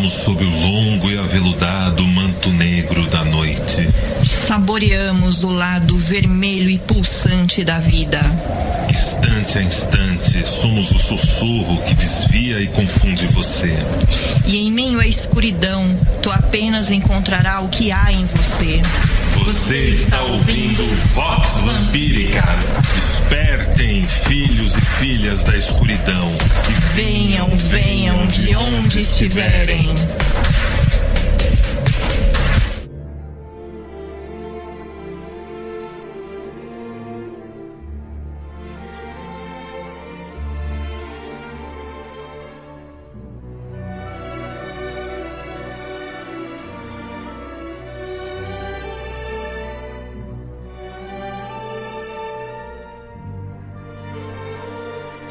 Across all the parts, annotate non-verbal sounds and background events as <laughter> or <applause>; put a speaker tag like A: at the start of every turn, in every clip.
A: Deitamos sob o longo e aveludado manto negro da noite.
B: Saboreamos o lado vermelho e pulsante da vida.
A: Instante a instante, somos o sussurro que desvia e confunde você.
B: E em meio à escuridão, tu apenas encontrará o que há em você.
A: Você está ouvindo Voz Vampírica. Despertem, filhos e filhas da escuridão.
B: E venham, venham de onde estiverem.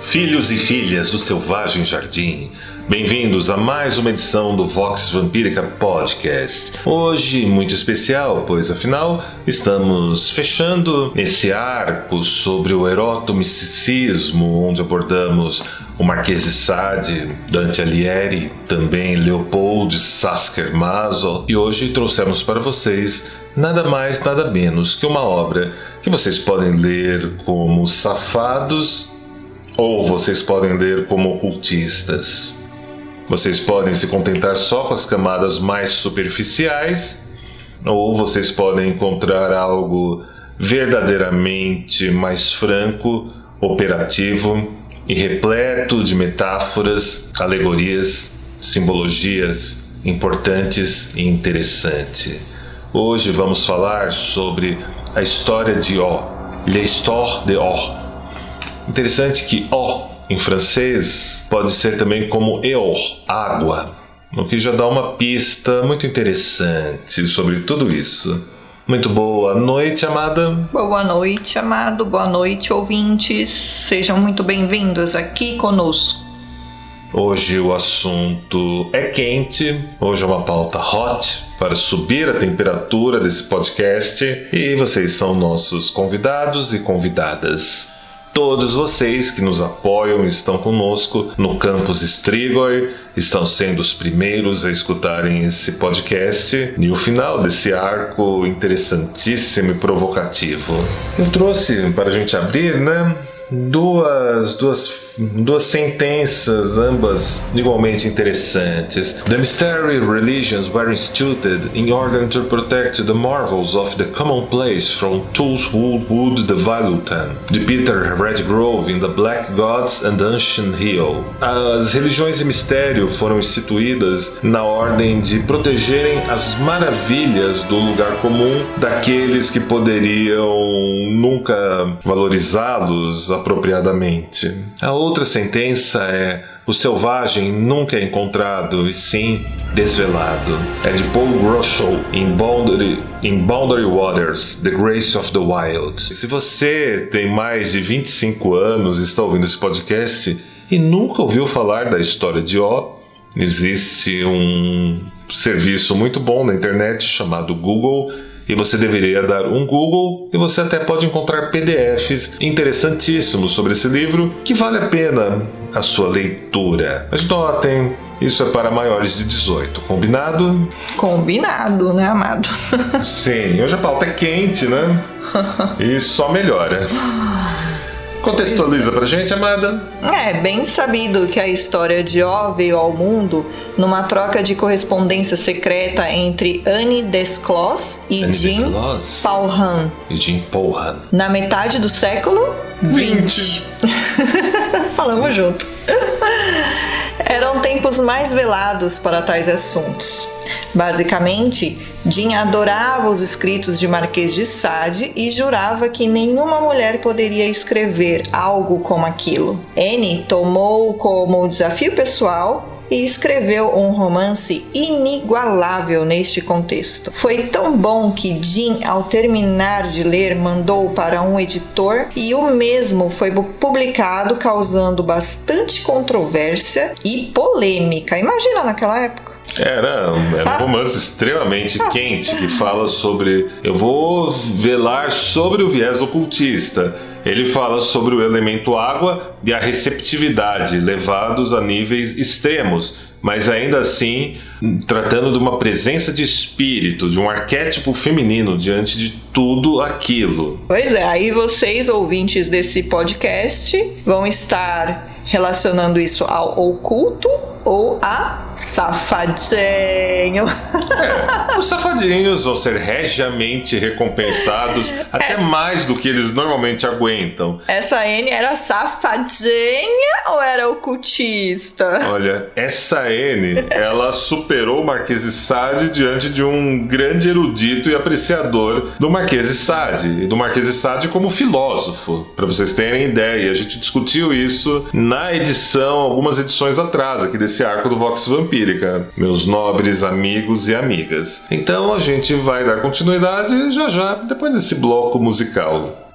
C: Filhos e filhas do Selvagem Jardim, bem-vindos a mais uma edição do Vox Vampírica Podcast. Hoje muito especial, pois afinal estamos fechando esse arco sobre o erotomisticismo, onde abordamos o Marquês de Sade, Dante Alighieri, também Leopold Sasker Maso, e hoje trouxemos para vocês nada mais, nada menos que uma obra que vocês podem ler como Safados ou vocês podem ler como ocultistas. Vocês podem se contentar só com as camadas mais superficiais, ou vocês podem encontrar algo verdadeiramente mais franco, operativo e repleto de metáforas, alegorias, simbologias importantes e interessantes. Hoje vamos falar sobre a história de O, l'histoire de O, Interessante que O em francês pode ser também como eor, água, o que já dá uma pista muito interessante sobre tudo isso. Muito boa noite, amada.
B: Boa noite, amado. Boa noite, ouvintes. Sejam muito bem-vindos aqui conosco.
C: Hoje o assunto é quente, hoje é uma pauta hot para subir a temperatura desse podcast e vocês são nossos convidados e convidadas todos vocês que nos apoiam e estão conosco no campus Strigoi, estão sendo os primeiros a escutarem esse podcast e o final desse arco interessantíssimo e provocativo. Eu trouxe para a gente abrir, né? Duas, duas, duas sentenças, ambas igualmente interessantes. The mystery religions were instituted in order to protect the marvels of the commonplace from those who would devalue them. De Peter Redgrove in The Black Gods and Ancient Hill. As religiões de mistério foram instituídas na ordem de protegerem as maravilhas do lugar comum daqueles que poderiam nunca valorizá-los, apropriadamente. A outra sentença é: o selvagem nunca é encontrado, e sim desvelado. É de Paul Groschow em Boundary, em Boundary Waters, The Grace of the Wild. Se você tem mais de 25 anos e está ouvindo esse podcast e nunca ouviu falar da história de O, existe um serviço muito bom na internet chamado Google e você deveria dar um Google e você até pode encontrar PDFs interessantíssimos sobre esse livro que vale a pena a sua leitura. Mas notem, isso é para maiores de 18, combinado?
B: Combinado, né, amado?
C: Sim, hoje a pauta é quente, né? <laughs> E só melhora. Contextualiza pra gente, amada.
B: É bem sabido que a história de O veio ao mundo numa troca de correspondência secreta entre Anne Desclos e Anne Jean Paulhan.
C: E Jean Paulhan.
B: Na metade do século 20. <laughs> Falamos junto. Eram tempos mais velados para tais assuntos. Basicamente, Jean adorava os escritos de Marquês de Sade e jurava que nenhuma mulher poderia escrever algo como aquilo. Anne tomou como desafio pessoal e escreveu um romance inigualável neste contexto. Foi tão bom que Jean, ao terminar de ler, mandou para um editor e o mesmo foi publicado, causando bastante controvérsia e polêmica. Imagina naquela época.
C: Era, era um romance extremamente quente que fala sobre. Eu vou velar sobre o viés ocultista. Ele fala sobre o elemento água e a receptividade levados a níveis extremos, mas ainda assim tratando de uma presença de espírito, de um arquétipo feminino diante de tudo aquilo.
B: Pois é, aí vocês, ouvintes desse podcast, vão estar relacionando isso ao oculto ou a safadinho.
C: É, os safadinhos vão ser regiamente recompensados <laughs> até Essa... mais do que eles normalmente aguentam.
B: Essa N era safadinha ou era ocultista?
C: Olha, essa N, ela superou o Marquês de Sade diante de um grande erudito e apreciador do Marquês de Sade e do Marquês de Sade como filósofo. Para vocês terem ideia, a gente discutiu isso na edição, algumas edições atrás aqui desse arco do Vox Vampírica, meus nobres amigos e amigas. Então a gente vai dar continuidade já já depois desse bloco musical.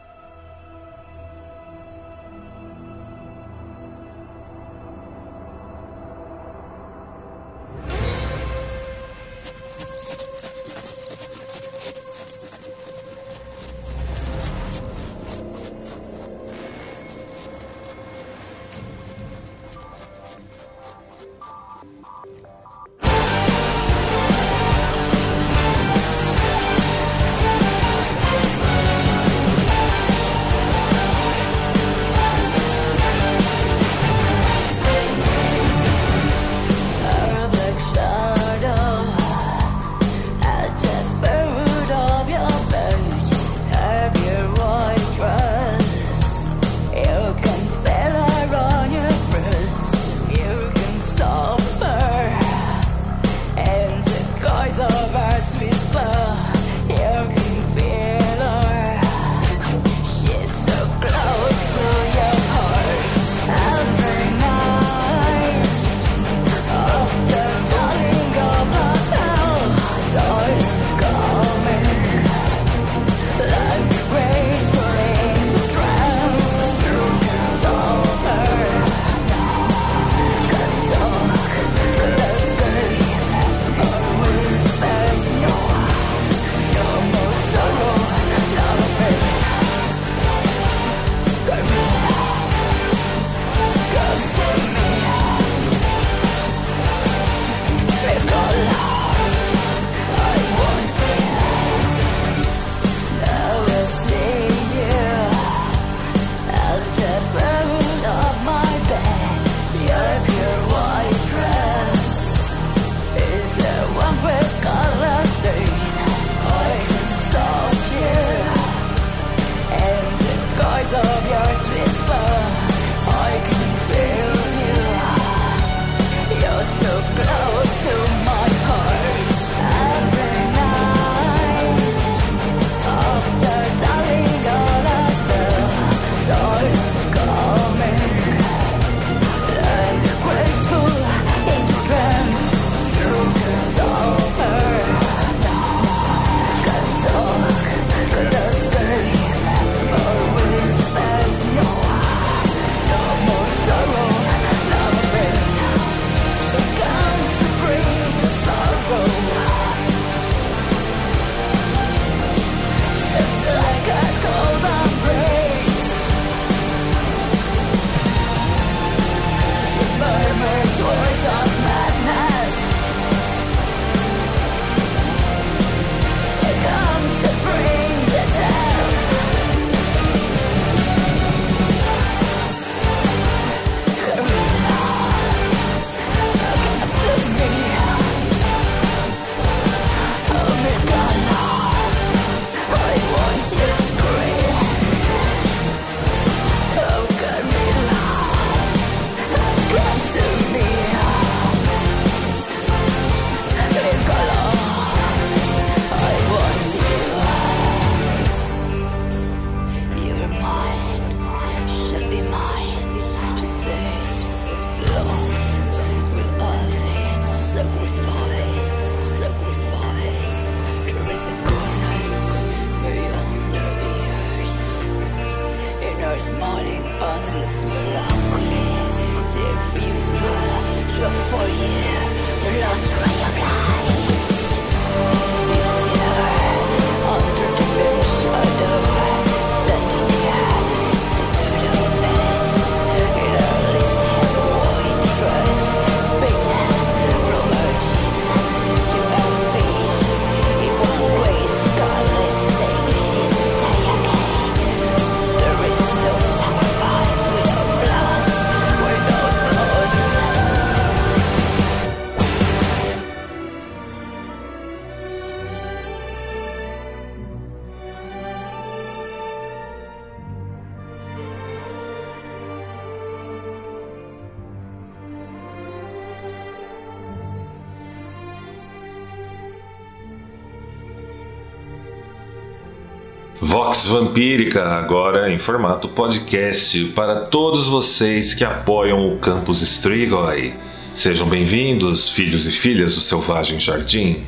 C: Agora em formato podcast, para todos vocês que apoiam o Campus Strigoi. Sejam bem-vindos, filhos e filhas do Selvagem Jardim.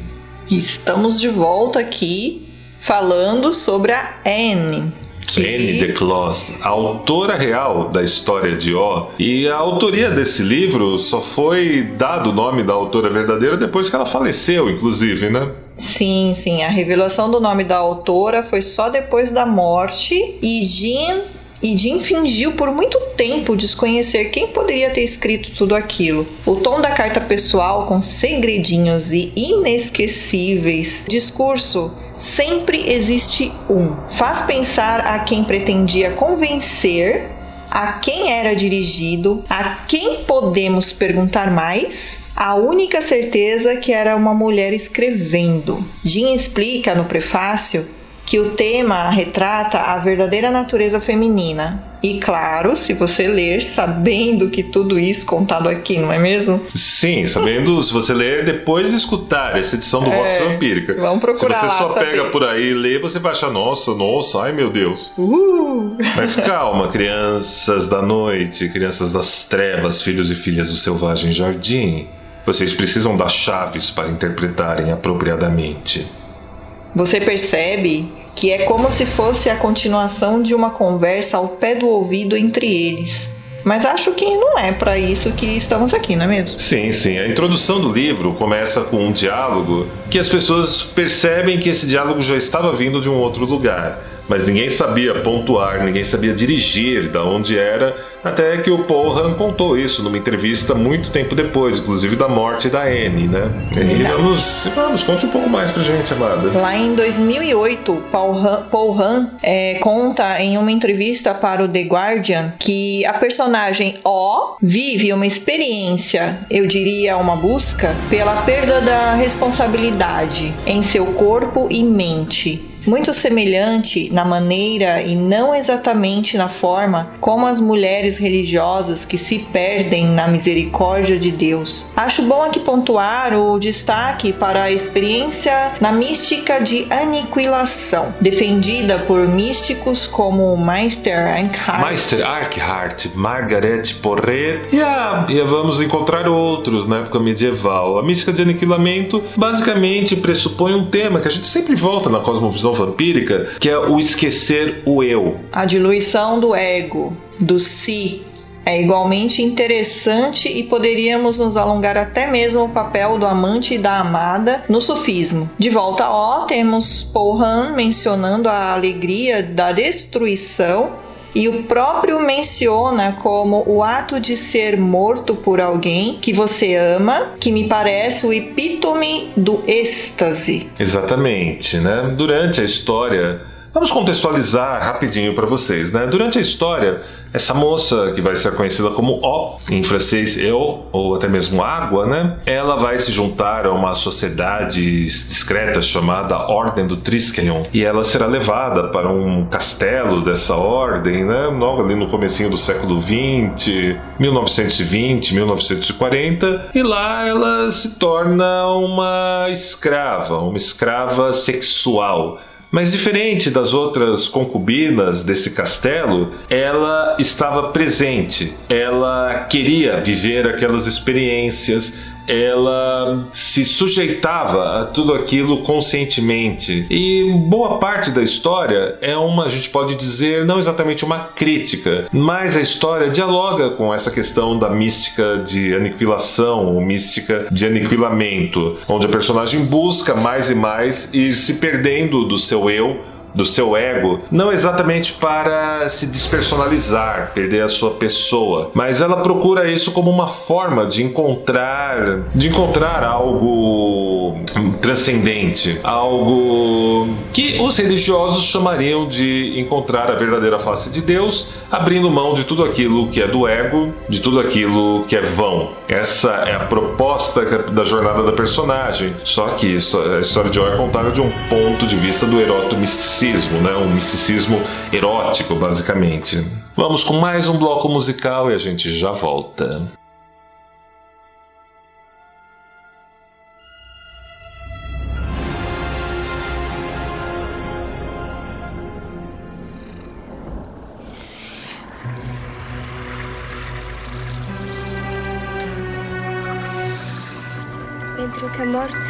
B: Estamos de volta aqui falando sobre a Anne,
C: que... Anne de Clos, a autora real da história de O. E a autoria desse livro só foi dado o nome da autora verdadeira depois que ela faleceu, inclusive, né?
B: Sim, sim. A revelação do nome da autora foi só depois da morte e Jean e Jim fingiu por muito tempo desconhecer quem poderia ter escrito tudo aquilo. O tom da carta pessoal, com segredinhos e inesquecíveis, discurso sempre existe um. Faz pensar a quem pretendia convencer, a quem era dirigido, a quem podemos perguntar mais. A única certeza que era uma mulher escrevendo. Jim explica no prefácio que o tema retrata a verdadeira natureza feminina. E claro, se você ler sabendo que tudo isso contado aqui, não é mesmo?
C: Sim, sabendo, se você ler depois de escutar essa edição do é, Vox Vampírica.
B: Vamos procurar.
C: Se você só
B: saber.
C: pega por aí e lê, você vai achar, nossa, nossa, ai meu Deus.
B: Uh!
C: Mas calma, crianças da noite, crianças das trevas, filhos e filhas do selvagem jardim. Vocês precisam das chaves para interpretarem apropriadamente.
B: Você percebe que é como se fosse a continuação de uma conversa ao pé do ouvido entre eles. Mas acho que não é para isso que estamos aqui, não é mesmo?
C: Sim, sim. A introdução do livro começa com um diálogo que as pessoas percebem que esse diálogo já estava vindo de um outro lugar mas ninguém sabia pontuar, ninguém sabia dirigir da onde era, até que o Paul Han contou isso numa entrevista muito tempo depois, inclusive da morte da Anne, né? E vamos, vamos, conte um pouco mais pra gente, amada.
B: Lá em 2008, Paul Han, Paul Han é, conta em uma entrevista para o The Guardian que a personagem O vive uma experiência, eu diria uma busca, pela perda da responsabilidade em seu corpo e mente muito semelhante na maneira e não exatamente na forma como as mulheres religiosas que se perdem na misericórdia de Deus. Acho bom aqui pontuar o destaque para a experiência na mística de aniquilação, defendida por místicos como Meister Eckhart,
C: Meister Eckhart, Margaret Porret e, e vamos encontrar outros na época medieval. A mística de aniquilamento basicamente pressupõe um tema que a gente sempre volta na cosmovisão vampírica, que é o esquecer o eu.
B: A diluição do ego, do si, é igualmente interessante e poderíamos nos alongar até mesmo o papel do amante e da amada no sufismo. De volta a O, temos Paul Han mencionando a alegria da destruição e o próprio menciona como o ato de ser morto por alguém que você ama, que me parece o epítome do êxtase.
C: Exatamente, né? Durante a história, vamos contextualizar rapidinho para vocês, né? Durante a história, essa moça, que vai ser conhecida como O, em francês eu, ou até mesmo água, né? Ela vai se juntar a uma sociedade discreta chamada Ordem do Triskelion e ela será levada para um castelo dessa ordem, né? Logo ali no comecinho do século 20, 1920, 1940, e lá ela se torna uma escrava, uma escrava sexual mas diferente das outras concubinas desse castelo, ela estava presente, ela queria viver aquelas experiências, ela se sujeitava a tudo aquilo conscientemente. E boa parte da história é uma, a gente pode dizer, não exatamente uma crítica, mas a história dialoga com essa questão da mística de aniquilação, ou mística de aniquilamento, onde a personagem busca mais e mais ir se perdendo do seu eu do seu ego, não exatamente para se despersonalizar, perder a sua pessoa, mas ela procura isso como uma forma de encontrar, de encontrar algo transcendente, algo que os religiosos chamariam de encontrar a verdadeira face de Deus, abrindo mão de tudo aquilo que é do ego, de tudo aquilo que é vão. Essa é a proposta da jornada da personagem. Só que isso, a história de O é contada de um ponto de vista do eroto misticismo, né? um misticismo erótico, basicamente. Vamos com mais um bloco musical e a gente já volta.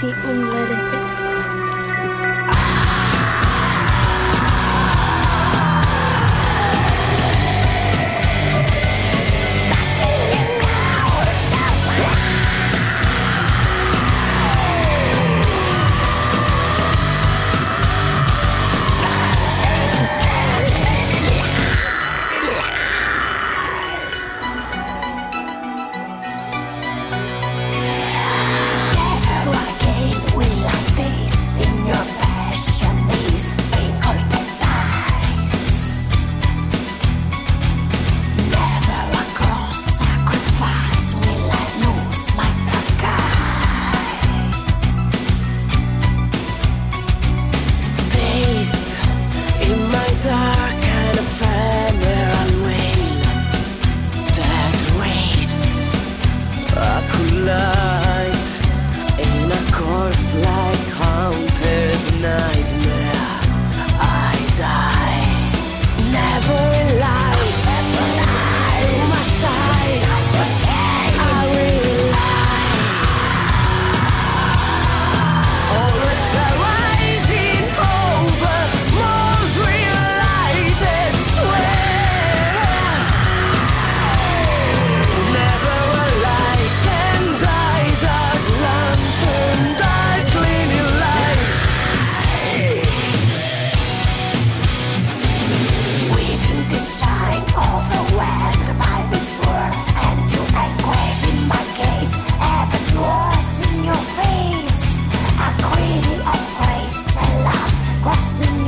D: Que a morte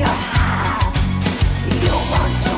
D: um lerete.
C: Vox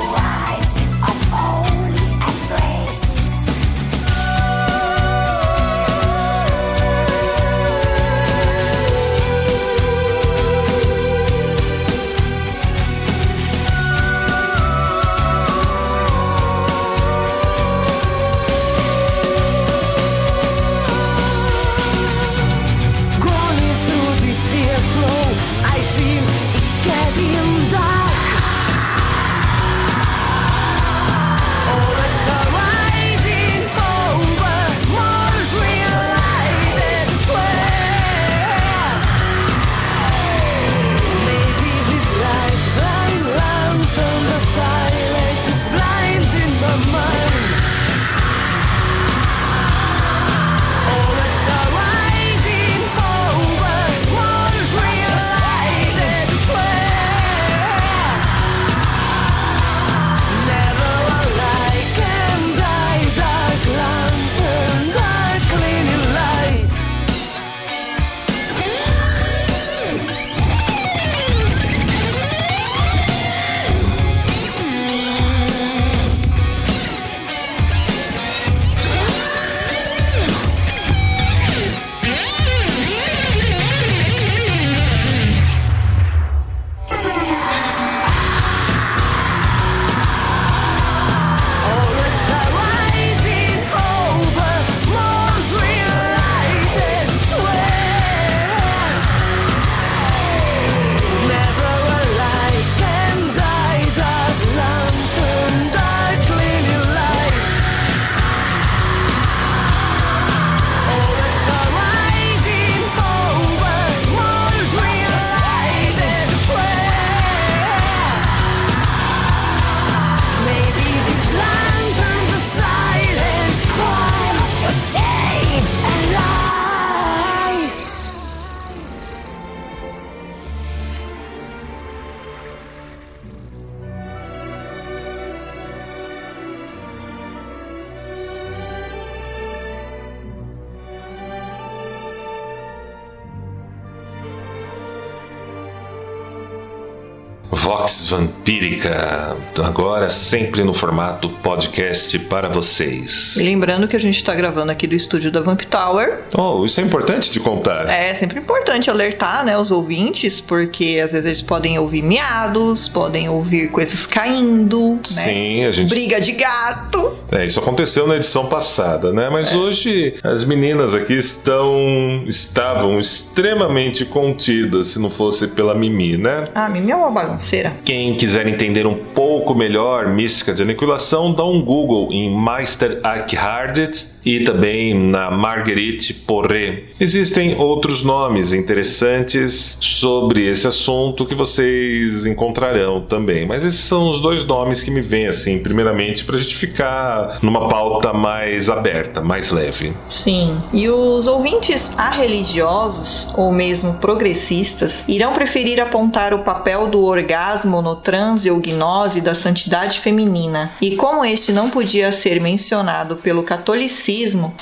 C: Vampírica, agora sempre no formato podcast para vocês.
B: Lembrando que a gente está gravando aqui do estúdio da Vamp Tower.
C: Oh, isso é importante de contar.
B: É sempre importante alertar, né, os ouvintes, porque às vezes eles podem ouvir miados, podem ouvir coisas caindo, né?
C: Sim, a gente.
B: Briga de gato.
C: É, isso aconteceu na edição passada, né? Mas
B: É.
C: hoje as meninas aqui estão estavam extremamente contidas, se não fosse pela Mimi, né?
B: Ah, Mimi é uma bagunça. financeira.
C: Quem quiser entender um pouco melhor mística de aniquilação, dá um Google em Meister Eckhart e também na Marguerite Poré. Existem outros nomes interessantes sobre esse assunto que vocês encontrarão também, mas esses são os dois nomes que me vêm assim, primeiramente para gente ficar numa pauta mais aberta, mais leve.
B: Sim. E os ouvintes arreligiosos ou mesmo progressistas irão preferir apontar o papel do orgasmo no transe ou gnose da santidade feminina. E como este não podia ser mencionado pelo catolicismo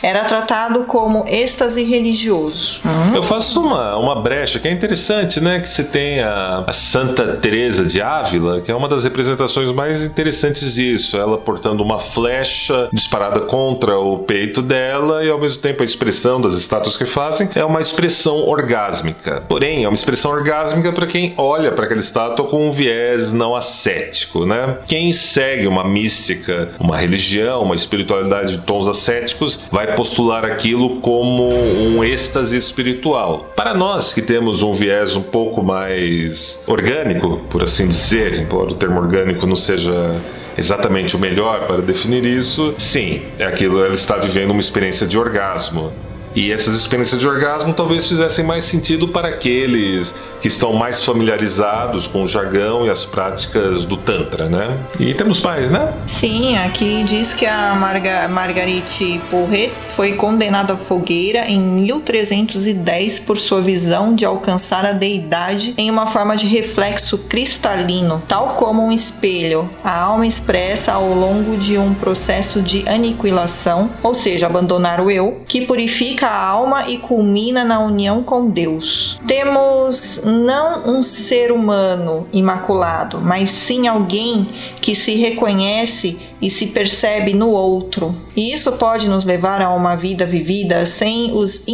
B: era tratado como êxtase religioso.
C: Hum? Eu faço uma, uma brecha que é interessante, né? Que você tem a, a Santa Teresa de Ávila, que é uma das representações mais interessantes disso. Ela portando uma flecha disparada contra o peito dela e ao mesmo tempo a expressão das estátuas que fazem é uma expressão orgásmica. Porém, é uma expressão orgásmica para quem olha para aquela estátua com um viés não ascético, né? Quem segue uma mística, uma religião, uma espiritualidade de tons ascéticos vai postular aquilo como um êxtase espiritual. Para nós que temos um viés um pouco mais orgânico, por assim dizer, embora o termo orgânico não seja exatamente o melhor para definir isso, sim, aquilo ela está vivendo uma experiência de orgasmo. E essas experiências de orgasmo talvez fizessem mais sentido para aqueles que estão mais familiarizados com o jargão e as práticas do Tantra, né? E temos mais, né?
B: Sim, aqui diz que a Marga Marguerite Porret foi condenada à fogueira em 1310 por sua visão de alcançar a deidade em uma forma de reflexo cristalino, tal como um espelho. A alma expressa ao longo de um processo de aniquilação, ou seja, abandonar o eu, que purifica a alma e culmina na união com Deus. Temos não um ser humano imaculado, mas sim alguém que se reconhece e se percebe no outro. E isso pode nos levar a uma vida vivida sem os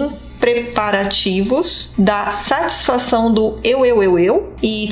B: preparativos da satisfação do eu, eu, eu, eu e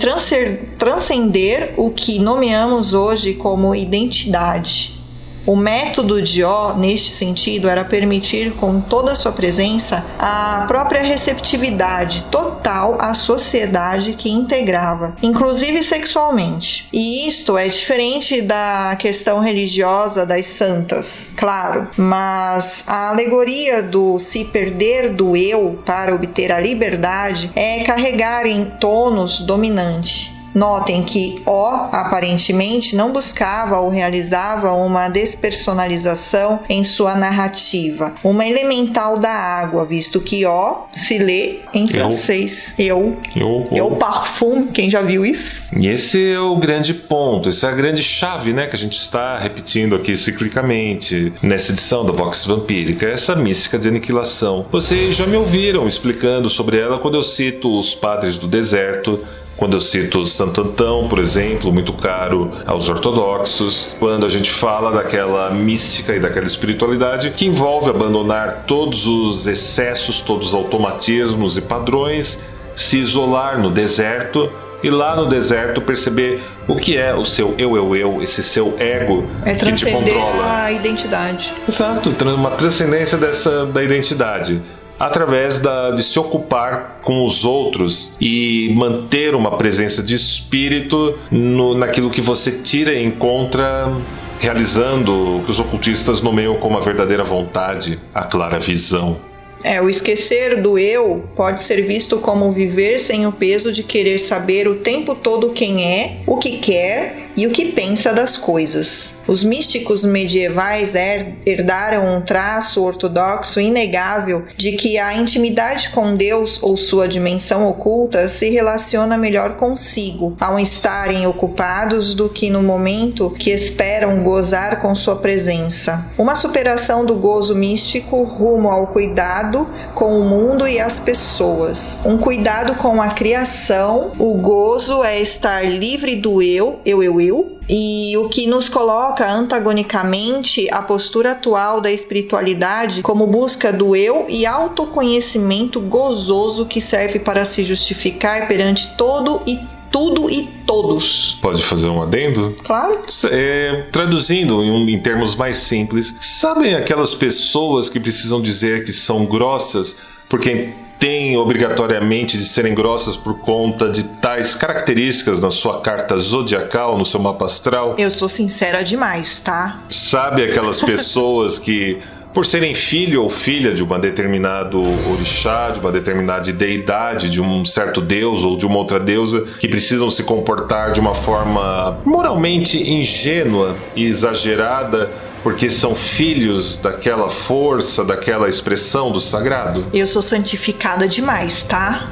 B: transcender o que nomeamos hoje como identidade. O método de Ó, neste sentido, era permitir com toda a sua presença a própria receptividade total à sociedade que integrava, inclusive sexualmente. E isto é diferente da questão religiosa das santas, claro, mas a alegoria do se perder do eu para obter a liberdade é carregar em tônus dominante. Notem que O aparentemente não buscava ou realizava uma despersonalização em sua narrativa, uma elemental da água, visto que O se lê em francês. Eu. Eu. Eu, eu parfum, quem já viu isso?
C: E esse é o grande ponto, essa é a grande chave, né, que a gente está repetindo aqui ciclicamente nessa edição da Vox Vampírica, essa mística de aniquilação. Vocês já me ouviram explicando sobre ela quando eu cito os padres do deserto quando eu cito Santo Antão, por exemplo, muito caro aos ortodoxos, quando a gente fala daquela mística e daquela espiritualidade que envolve abandonar todos os excessos, todos os automatismos e padrões, se isolar no deserto e lá no deserto perceber o que é o seu eu, eu, eu, esse seu ego
B: é
C: que te controla.
B: a identidade.
C: Exato, uma transcendência dessa da identidade através da, de se ocupar com os outros e manter uma presença de espírito no, naquilo que você tira e encontra realizando o que os ocultistas nomeiam como a verdadeira vontade, a clara visão.
B: É, o esquecer do eu pode ser visto como viver sem o peso de querer saber o tempo todo quem é, o que quer e o que pensa das coisas. Os místicos medievais herdaram um traço ortodoxo inegável de que a intimidade com Deus ou sua dimensão oculta se relaciona melhor consigo, ao estarem ocupados do que no momento que esperam gozar com sua presença. Uma superação do gozo místico rumo ao cuidado com o mundo e as pessoas. Um cuidado com a criação. O gozo é estar livre do eu, eu, eu, eu, e o que nos coloca antagonicamente a postura atual da espiritualidade como busca do eu e autoconhecimento gozoso que serve para se justificar perante todo e tudo e todos.
C: Pode fazer um adendo?
B: Claro.
C: É, traduzindo em, em termos mais simples, sabem aquelas pessoas que precisam dizer que são grossas porque têm obrigatoriamente de serem grossas por conta de tais características na sua carta zodiacal, no seu mapa astral?
B: Eu sou sincera demais, tá?
C: Sabe aquelas pessoas que por serem filho ou filha de uma determinado orixá, de uma determinada deidade, de um certo deus ou de uma outra deusa, que precisam se comportar de uma forma moralmente ingênua e exagerada porque são filhos daquela força, daquela expressão do sagrado? <laughs>
B: Eu sou santificada demais, tá?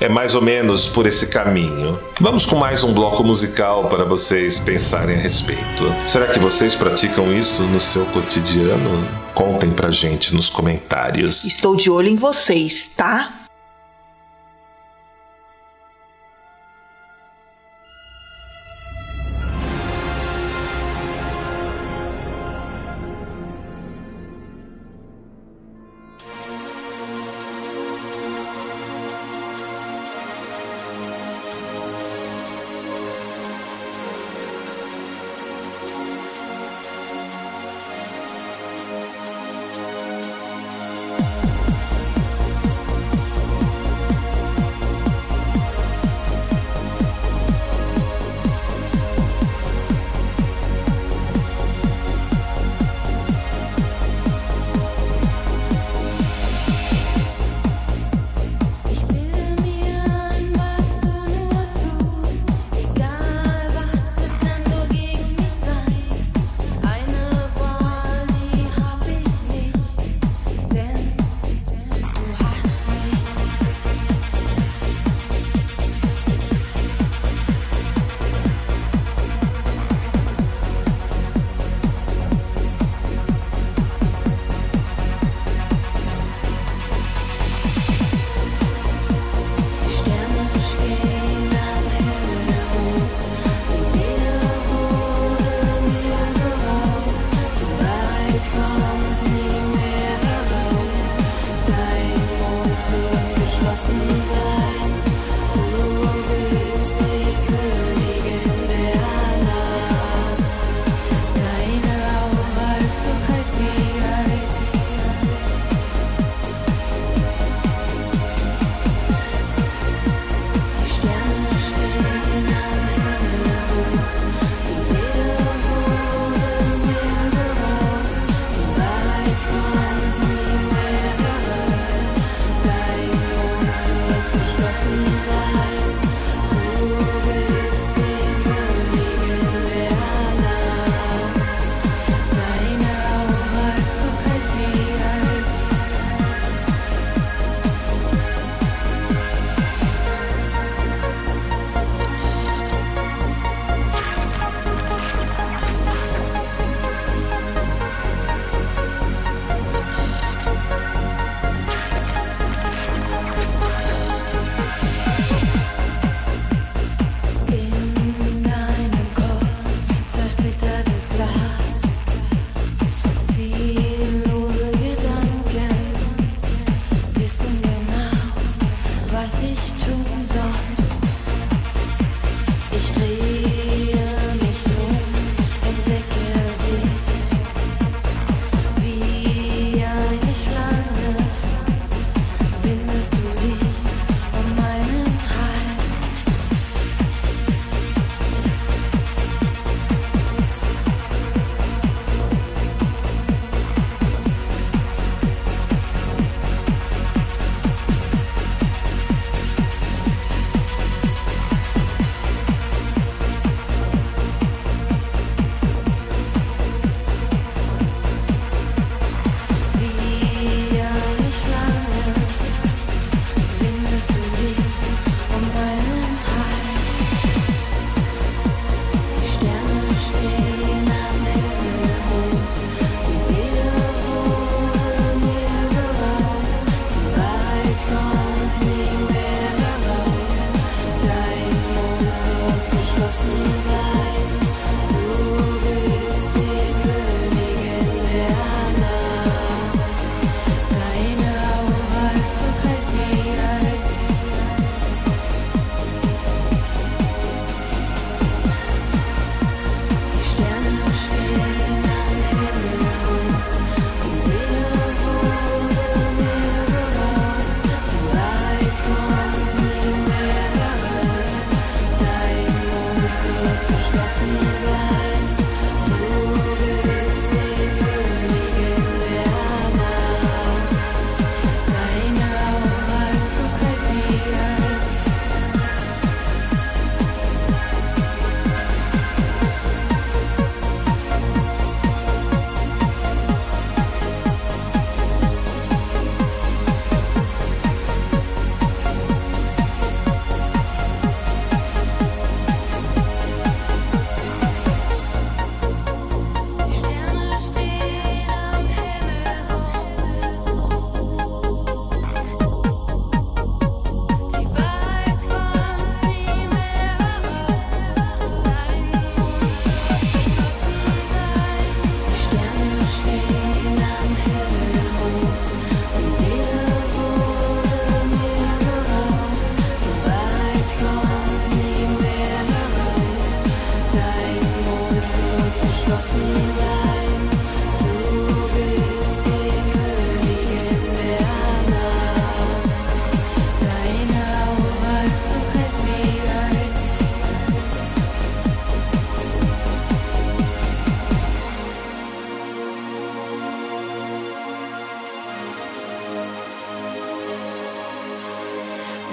C: é mais ou menos por esse caminho. Vamos com mais um bloco musical para vocês pensarem a respeito. Será que vocês praticam isso no seu cotidiano? Contem pra gente nos comentários.
B: Estou de olho em vocês, tá?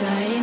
C: dying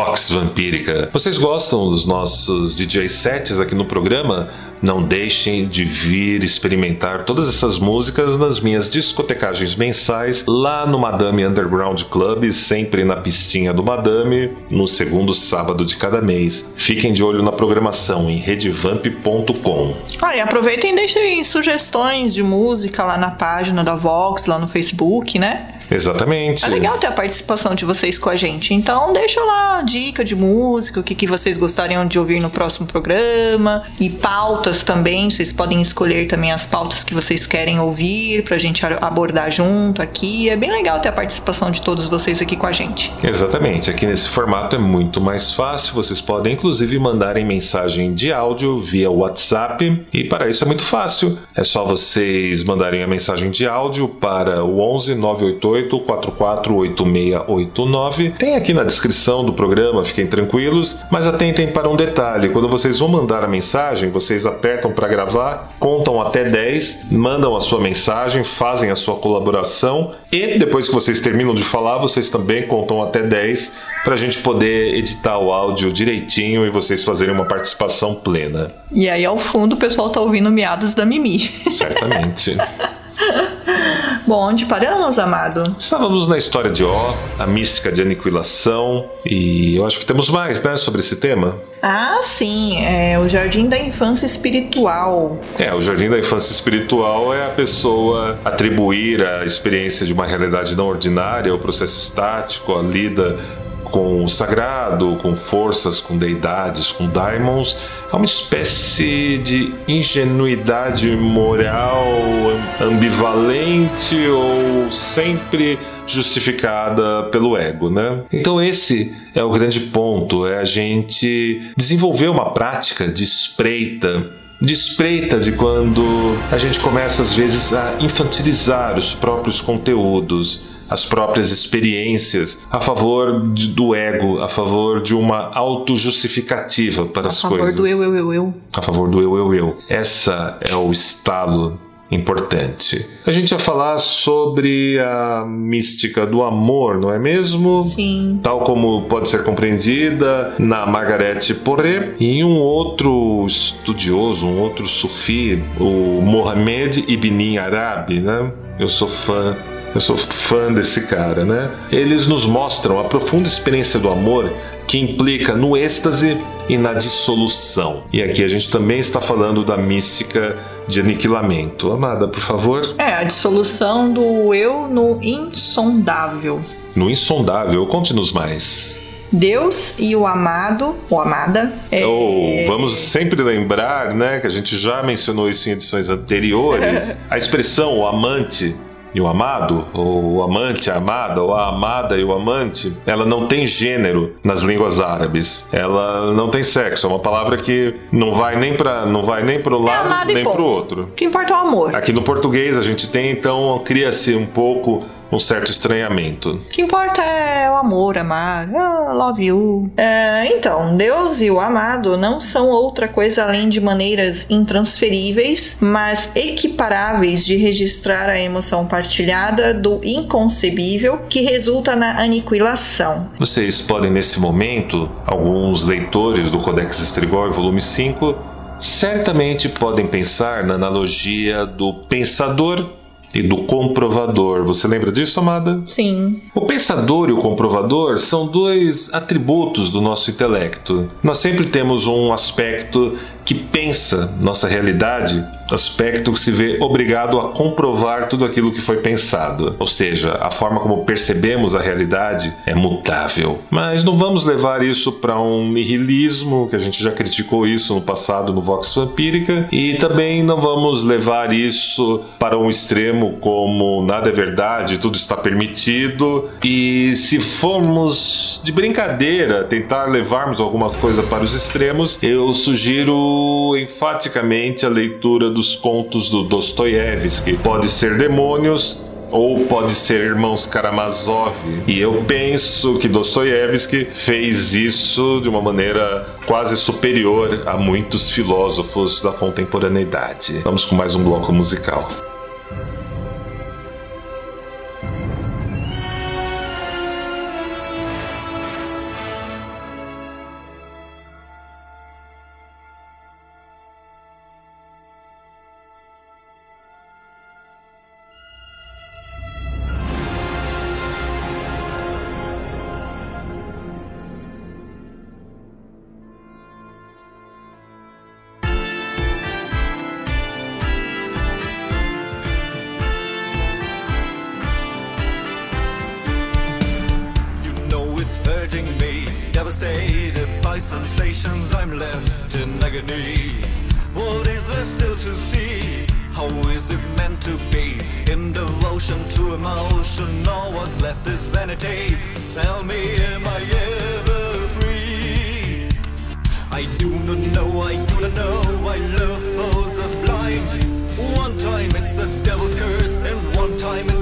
C: Vox Vampírica. Vocês gostam dos nossos DJ sets aqui no programa? Não deixem de vir experimentar todas essas músicas nas minhas discotecagens mensais lá no Madame Underground Club, sempre na pistinha do Madame, no segundo sábado de cada mês. Fiquem de olho na programação em redevamp.com.
B: Ah, e aproveitem e deixem sugestões de música lá na página da Vox, lá no Facebook, né?
C: Exatamente.
B: É legal ter a participação de vocês com a gente. Então deixa lá dica de música, o que, que vocês gostariam de ouvir no próximo programa. E pautas também. Vocês podem escolher também as pautas que vocês querem ouvir pra gente abordar junto aqui. É bem legal ter a participação de todos vocês aqui com a gente.
C: Exatamente. Aqui nesse formato é muito mais fácil. Vocês podem inclusive mandarem mensagem de áudio via WhatsApp. E para isso é muito fácil. É só vocês mandarem a mensagem de áudio para o 11 988 448689. Tem aqui na descrição do programa, fiquem tranquilos, mas atentem para um detalhe: quando vocês vão mandar a mensagem, vocês apertam para gravar, contam até 10, mandam a sua mensagem, fazem a sua colaboração e depois que vocês terminam de falar, vocês também contam até 10 para a gente poder editar o áudio direitinho e vocês fazerem uma participação plena.
B: E aí ao fundo o pessoal tá ouvindo miadas da Mimi.
C: Certamente. <laughs>
B: Bom, onde paramos, amado?
C: Estávamos na história de Ó, a mística de aniquilação, e eu acho que temos mais, né, sobre esse tema.
B: Ah, sim, é o jardim da infância espiritual.
C: É, o jardim da infância espiritual é a pessoa atribuir a experiência de uma realidade não ordinária, o processo estático, a lida com o sagrado, com forças, com deidades, com daimons, é uma espécie de ingenuidade moral ambivalente ou sempre justificada pelo ego, né? Então esse é o grande ponto, é a gente desenvolver uma prática de espreita de espreita de quando a gente começa às vezes a infantilizar os próprios conteúdos, as próprias experiências a favor de, do ego, a favor de uma auto-justificativa para a as coisas.
B: A favor do eu, eu, eu, eu.
C: A favor do eu, eu, eu. Essa é o estalo importante. A gente vai falar sobre a mística do amor, não é mesmo?
B: Sim.
C: Tal como pode ser compreendida na Margaret Poré e em um outro estudioso, um outro sufi, o Mohamed Ibn Arabi, né? Eu sou fã eu sou fã desse cara, né? Eles nos mostram a profunda experiência do amor que implica no êxtase e na dissolução. E aqui a gente também está falando da mística de aniquilamento. Amada, por favor.
B: É, a dissolução do eu no insondável.
C: No insondável, conte-nos mais.
B: Deus e o amado, ou amada.
C: É... Oh, vamos sempre lembrar, né, que a gente já mencionou isso em edições anteriores. <laughs> a expressão o amante e o amado, ou o amante, a amada, ou a amada e o amante, ela não tem gênero nas línguas árabes. Ela não tem sexo. É uma palavra que não vai nem para não vai nem pro é lado é nem para o outro.
B: O que importa é o amor.
C: Aqui no português a gente tem então cria-se um pouco um certo estranhamento.
B: O que importa é o amor, amar. Ah, love you. É, então, Deus e o amado não são outra coisa além de maneiras intransferíveis, mas equiparáveis de registrar a emoção partilhada do inconcebível que resulta na aniquilação.
C: Vocês podem, nesse momento, alguns leitores do Codex Strigoi, volume 5, certamente podem pensar na analogia do pensador e do comprovador. Você lembra disso, amada?
B: Sim.
C: O pensador e o comprovador são dois atributos do nosso intelecto. Nós sempre temos um aspecto que pensa nossa realidade aspecto que se vê obrigado a comprovar tudo aquilo que foi pensado. Ou seja, a forma como percebemos a realidade é mutável. Mas não vamos levar isso para um nihilismo, que a gente já criticou isso no passado no Vox Vampírica, e também não vamos levar isso para um extremo como nada é verdade, tudo está permitido. E se formos de brincadeira tentar levarmos alguma coisa para os extremos, eu sugiro enfaticamente a leitura do dos contos do Dostoiévski. Pode ser demônios, ou pode ser Irmãos Karamazov. E eu penso que Dostoiévski fez isso de uma maneira quase superior a muitos filósofos da contemporaneidade. Vamos com mais um bloco musical.
E: Am I ever free? I do not know, I do not know why love holds us blind. One time it's the devil's curse, and one time it's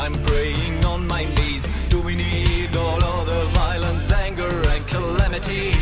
E: I'm praying on my knees. Do we need all of the violence, anger, and calamity?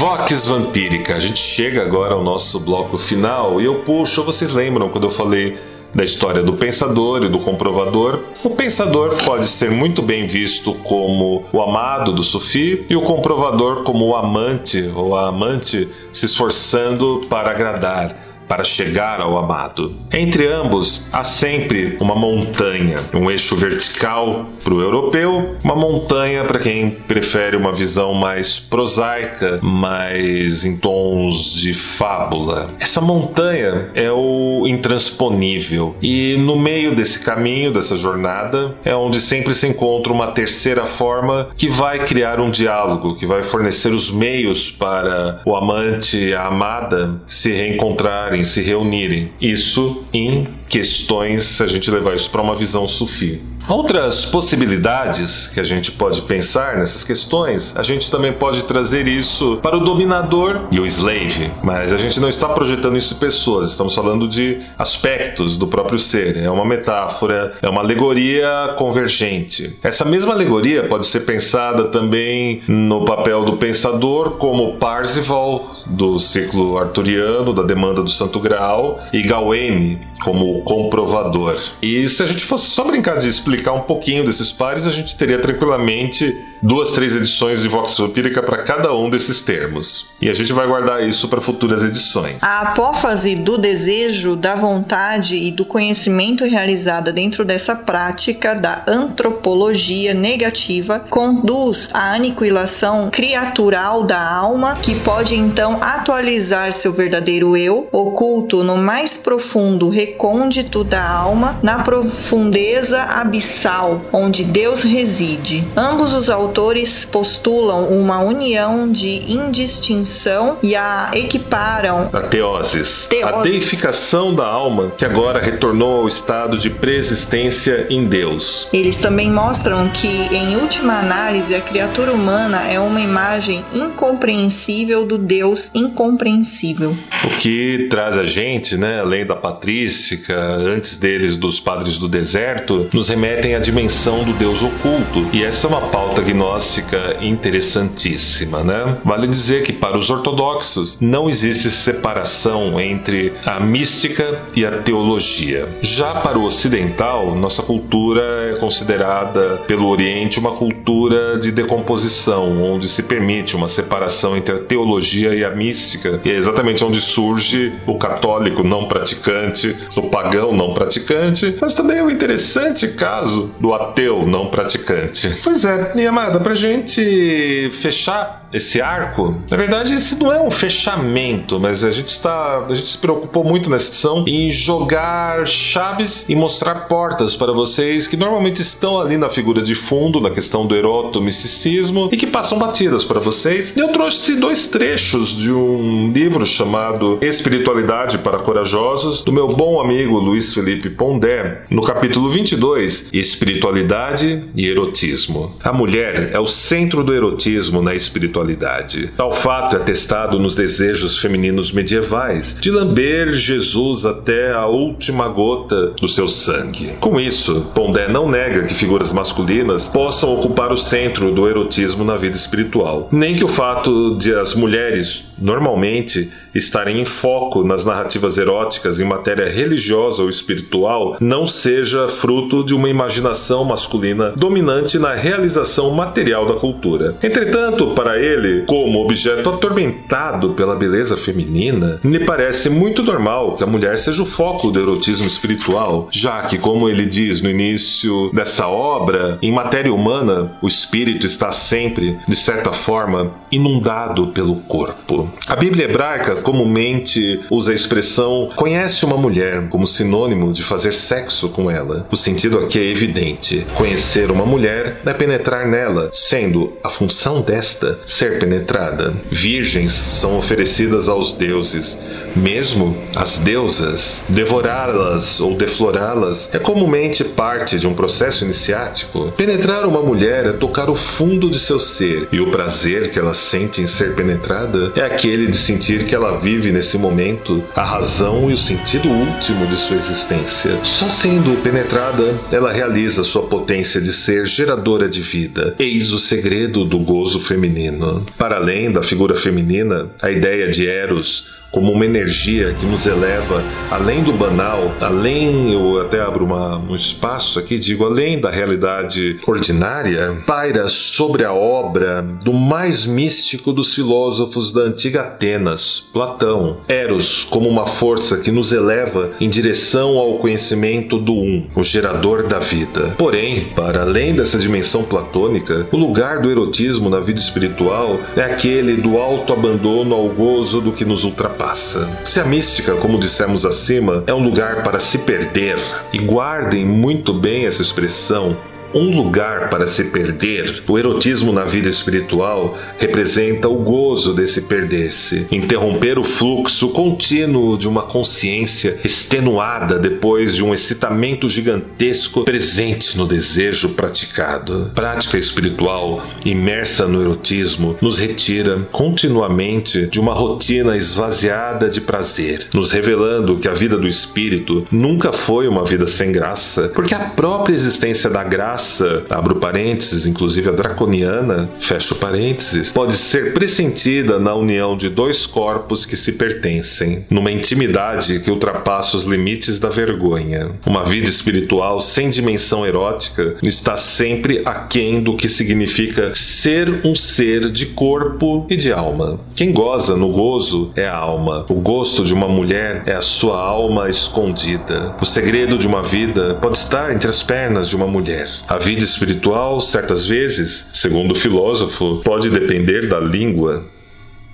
C: Vox Vampírica. A gente chega agora ao nosso bloco final e eu puxo, vocês lembram quando eu falei da história do pensador e do comprovador? O pensador pode ser muito bem visto como o amado do Sufi e o comprovador como o amante ou a amante se esforçando para agradar para chegar ao amado. Entre ambos há sempre uma montanha, um eixo vertical para o europeu, uma montanha para quem prefere uma visão mais prosaica, mais em tons de fábula. Essa montanha é o intransponível e no meio desse caminho, dessa jornada, é onde sempre se encontra uma terceira forma que vai criar um diálogo, que vai fornecer os meios para o amante e a amada se reencontrarem, se reunirem. Isso em questões, se a gente levar isso para uma visão sufi. Outras possibilidades que a gente pode pensar nessas questões, a gente também pode trazer isso para o dominador e o slave, mas a gente não está projetando isso em pessoas, estamos falando de aspectos do próprio ser. É uma metáfora, é uma alegoria convergente. Essa mesma alegoria pode ser pensada também no papel do pensador, como Parzival do ciclo arturiano, da demanda do Santo Graal, e Gawain como comprovador. E se a gente fosse só brincar de explicar um pouquinho desses pares, a gente teria tranquilamente duas, três edições de Vox Vampírica para cada um desses termos. E a gente vai guardar isso para futuras edições.
B: A apófase do desejo, da vontade e do conhecimento realizada dentro dessa prática da antropologia negativa conduz à aniquilação criatural da alma, que pode então atualizar seu verdadeiro eu, oculto no mais profundo recôndito da alma, na profundeza abissal onde Deus reside. Ambos os autores autores postulam uma união de indistinção e a equiparam
C: a teoses, teoses, a deificação da alma que agora retornou ao estado de preexistência em Deus.
B: Eles também mostram que, em última análise, a criatura humana é uma imagem incompreensível do Deus incompreensível.
C: O que traz a gente, né, além da patrística, antes deles dos padres do deserto, nos remetem à dimensão do Deus oculto. E essa é uma pauta que gnóstica interessantíssima, né? Vale dizer que para os ortodoxos não existe separação entre a mística e a teologia. Já para o ocidental, nossa cultura é considerada pelo Oriente uma cultura de decomposição, onde se permite uma separação entre a teologia e a mística, e é exatamente onde surge o católico não praticante, o pagão não praticante, mas também é um interessante caso do ateu não praticante. Pois é, minha amada, pra gente fechar esse arco, na verdade, esse não é um fechamento, mas a gente está, a gente se preocupou muito nessa edição em jogar chaves e mostrar portas para vocês que normalmente estão ali na figura de fundo, na questão do erotomisticismo e que passam batidas para vocês. E eu trouxe dois trechos de um livro chamado Espiritualidade para Corajosos, do meu bom amigo Luiz Felipe Pondé, no capítulo 22, Espiritualidade e Erotismo. A mulher é o centro do erotismo na espiritualidade espiritualidade. Tal fato é testado nos desejos femininos medievais de lamber Jesus até a última gota do seu sangue. Com isso, Pondé não nega que figuras masculinas possam ocupar o centro do erotismo na vida espiritual, nem que o fato de as mulheres normalmente estarem em foco nas narrativas eróticas em matéria religiosa ou espiritual não seja fruto de uma imaginação masculina dominante na realização material da cultura. Entretanto, para ele, como objeto atormentado pela beleza feminina, me parece muito normal que a mulher seja o foco do erotismo espiritual, já que, como ele diz no início dessa obra, em matéria humana, o espírito está sempre, de certa forma, inundado pelo corpo. A Bíblia hebraica comumente usa a expressão conhece uma mulher como sinônimo de fazer sexo com ela. O sentido aqui é evidente. Conhecer uma mulher é penetrar nela, sendo a função desta ser penetrada. Virgens são oferecidas aos deuses mesmo as deusas, devorá-las ou deflorá-las é comumente parte de um processo iniciático. Penetrar uma mulher é tocar o fundo de seu ser, e o prazer que ela sente em ser penetrada é aquele de sentir que ela vive nesse momento a razão e o sentido último de sua existência. Só sendo penetrada, ela realiza sua potência de ser geradora de vida. Eis o segredo do gozo feminino. Para além da figura feminina, a ideia de Eros como uma energia que nos eleva além do banal, além, eu até abro uma, um espaço aqui, digo, além da realidade ordinária, paira sobre a obra do mais místico dos filósofos da antiga Atenas, Platão. Eros como uma força que nos eleva em direção ao conhecimento do Um, o gerador da vida. Porém, para além dessa dimensão platônica, o lugar do erotismo na vida espiritual é aquele do alto abandono ao gozo do que nos ultrapassa passa. Se a mística, como dissemos acima, é um lugar para se perder, e guardem muito bem essa expressão, um lugar para se perder, o erotismo na vida espiritual representa o gozo desse perder-se, interromper o fluxo contínuo de uma consciência extenuada depois de um excitamento gigantesco presente no desejo praticado. Prática espiritual imersa no erotismo nos retira continuamente de uma rotina esvaziada de prazer, nos revelando que a vida do espírito nunca foi uma vida sem graça, porque a própria existência da graça, abro parênteses, inclusive a draconiana, fecho parênteses, pode ser pressentida na união de dois corpos que se pertencem, numa intimidade que ultrapassa os limites da vergonha. Uma vida espiritual sem dimensão erótica está sempre aquém do que significa ser um ser de corpo e de alma. Quem goza no gozo é a alma. O gosto de uma mulher é a sua alma escondida. O segredo de uma vida pode estar entre as pernas de uma mulher. A vida espiritual, certas vezes, segundo o filósofo, pode depender da língua.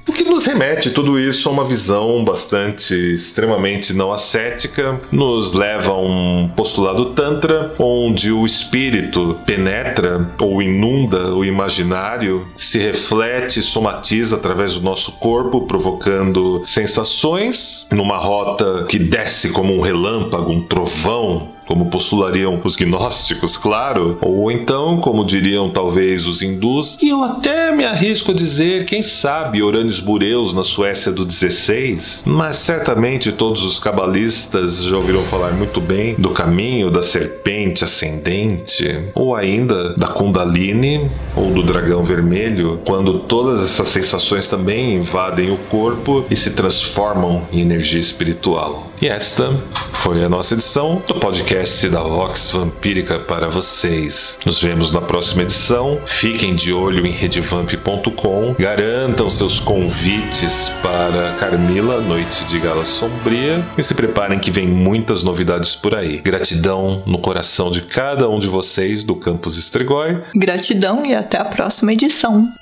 C: O que nos remete tudo isso a uma visão bastante extremamente não ascética, nos leva a um postulado tantra onde o espírito penetra ou inunda o imaginário, se reflete e somatiza através do nosso corpo, provocando sensações numa rota que desce como um relâmpago, um trovão, como postulariam os gnósticos, claro, ou então, como diriam talvez os hindus, e eu até me arrisco a dizer, quem sabe, Oranis Bureus na Suécia do 16, mas certamente todos os cabalistas já ouviram falar muito bem do caminho da serpente ascendente, ou ainda da Kundalini ou do dragão vermelho, quando todas essas sensações também invadem o corpo e se transformam em energia espiritual. E esta foi a nossa edição do podcast da Vox Vampírica para vocês. Nos vemos na próxima edição. Fiquem de olho em redvamp.com. Garantam seus convites para Carmila, Noite de Gala Sombria. E se preparem que vem muitas novidades por aí. Gratidão no coração de cada um de vocês do Campus Estregói.
B: Gratidão e até a próxima edição.